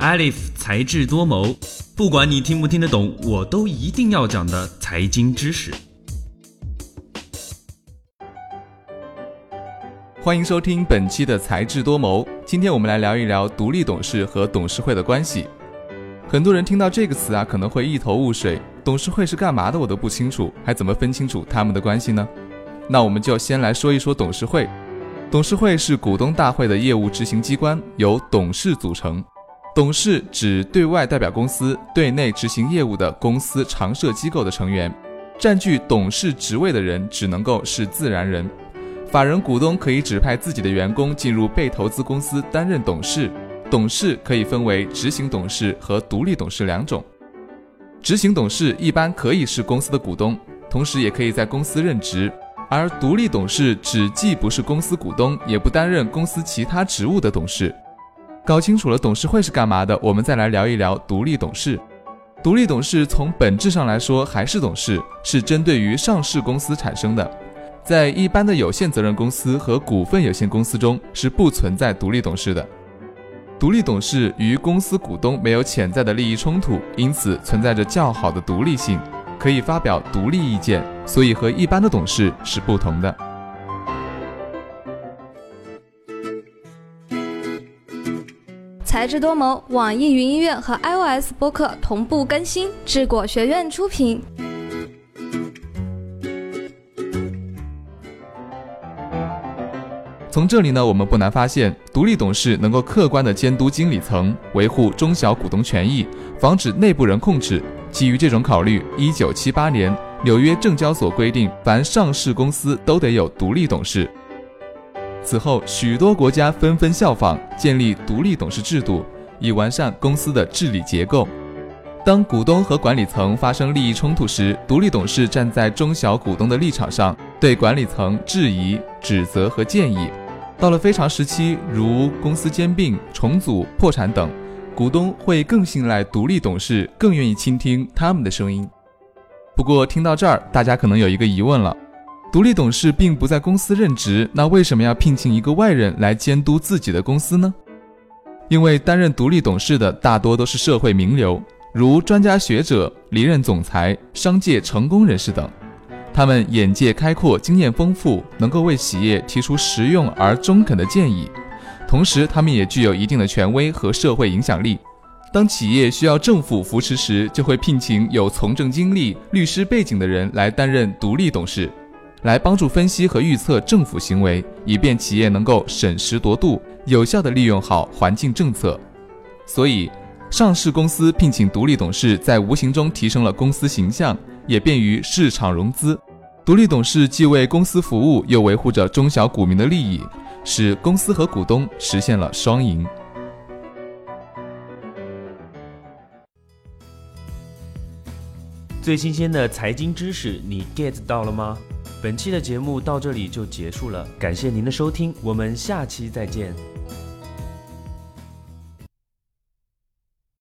Alif 才智多谋，不管你听不听得懂，我都一定要讲的财经知识。欢迎收听本期的才智多谋。今天我们来聊一聊独立董事和董事会的关系。很多人听到这个词啊，可能会一头雾水。董事会是干嘛的？我都不清楚，还怎么分清楚他们的关系呢？那我们就先来说一说董事会。董事会是股东大会的业务执行机关，由董事组成。董事指对外代表公司、对内执行业务的公司常设机构的成员。占据董事职位的人只能够是自然人。法人股东可以指派自己的员工进入被投资公司担任董事。董事可以分为执行董事和独立董事两种。执行董事一般可以是公司的股东，同时也可以在公司任职。而独立董事指既不是公司股东，也不担任公司其他职务的董事。搞清楚了董事会是干嘛的，我们再来聊一聊独立董事。独立董事从本质上来说还是董事，是针对于上市公司产生的。在一般的有限责任公司和股份有限公司中是不存在独立董事的。独立董事与公司股东没有潜在的利益冲突，因此存在着较好的独立性。可以发表独立意见，所以和一般的董事是不同的。才智多谋，网易云音乐和 iOS 播客同步更新，智果学院出品。从这里呢，我们不难发现，独立董事能够客观的监督经理层，维护中小股东权益，防止内部人控制。基于这种考虑，一九七八年，纽约证交所规定，凡上市公司都得有独立董事。此后，许多国家纷纷效仿，建立独立董事制度，以完善公司的治理结构。当股东和管理层发生利益冲突时，独立董事站在中小股东的立场上，对管理层质疑、指责和建议。到了非常时期，如公司兼并、重组、破产等。股东会更信赖独立董事，更愿意倾听他们的声音。不过，听到这儿，大家可能有一个疑问了：独立董事并不在公司任职，那为什么要聘请一个外人来监督自己的公司呢？因为担任独立董事的大多都是社会名流，如专家学者、离任总裁、商界成功人士等，他们眼界开阔，经验丰富，能够为企业提出实用而中肯的建议。同时，他们也具有一定的权威和社会影响力。当企业需要政府扶持时，就会聘请有从政经历、律师背景的人来担任独立董事，来帮助分析和预测政府行为，以便企业能够审时度度，有效地利用好环境政策。所以，上市公司聘请独立董事，在无形中提升了公司形象，也便于市场融资。独立董事既为公司服务，又维护着中小股民的利益。使公司和股东实现了双赢。最新鲜的财经知识，你 get 到了吗？本期的节目到这里就结束了，感谢您的收听，我们下期再见。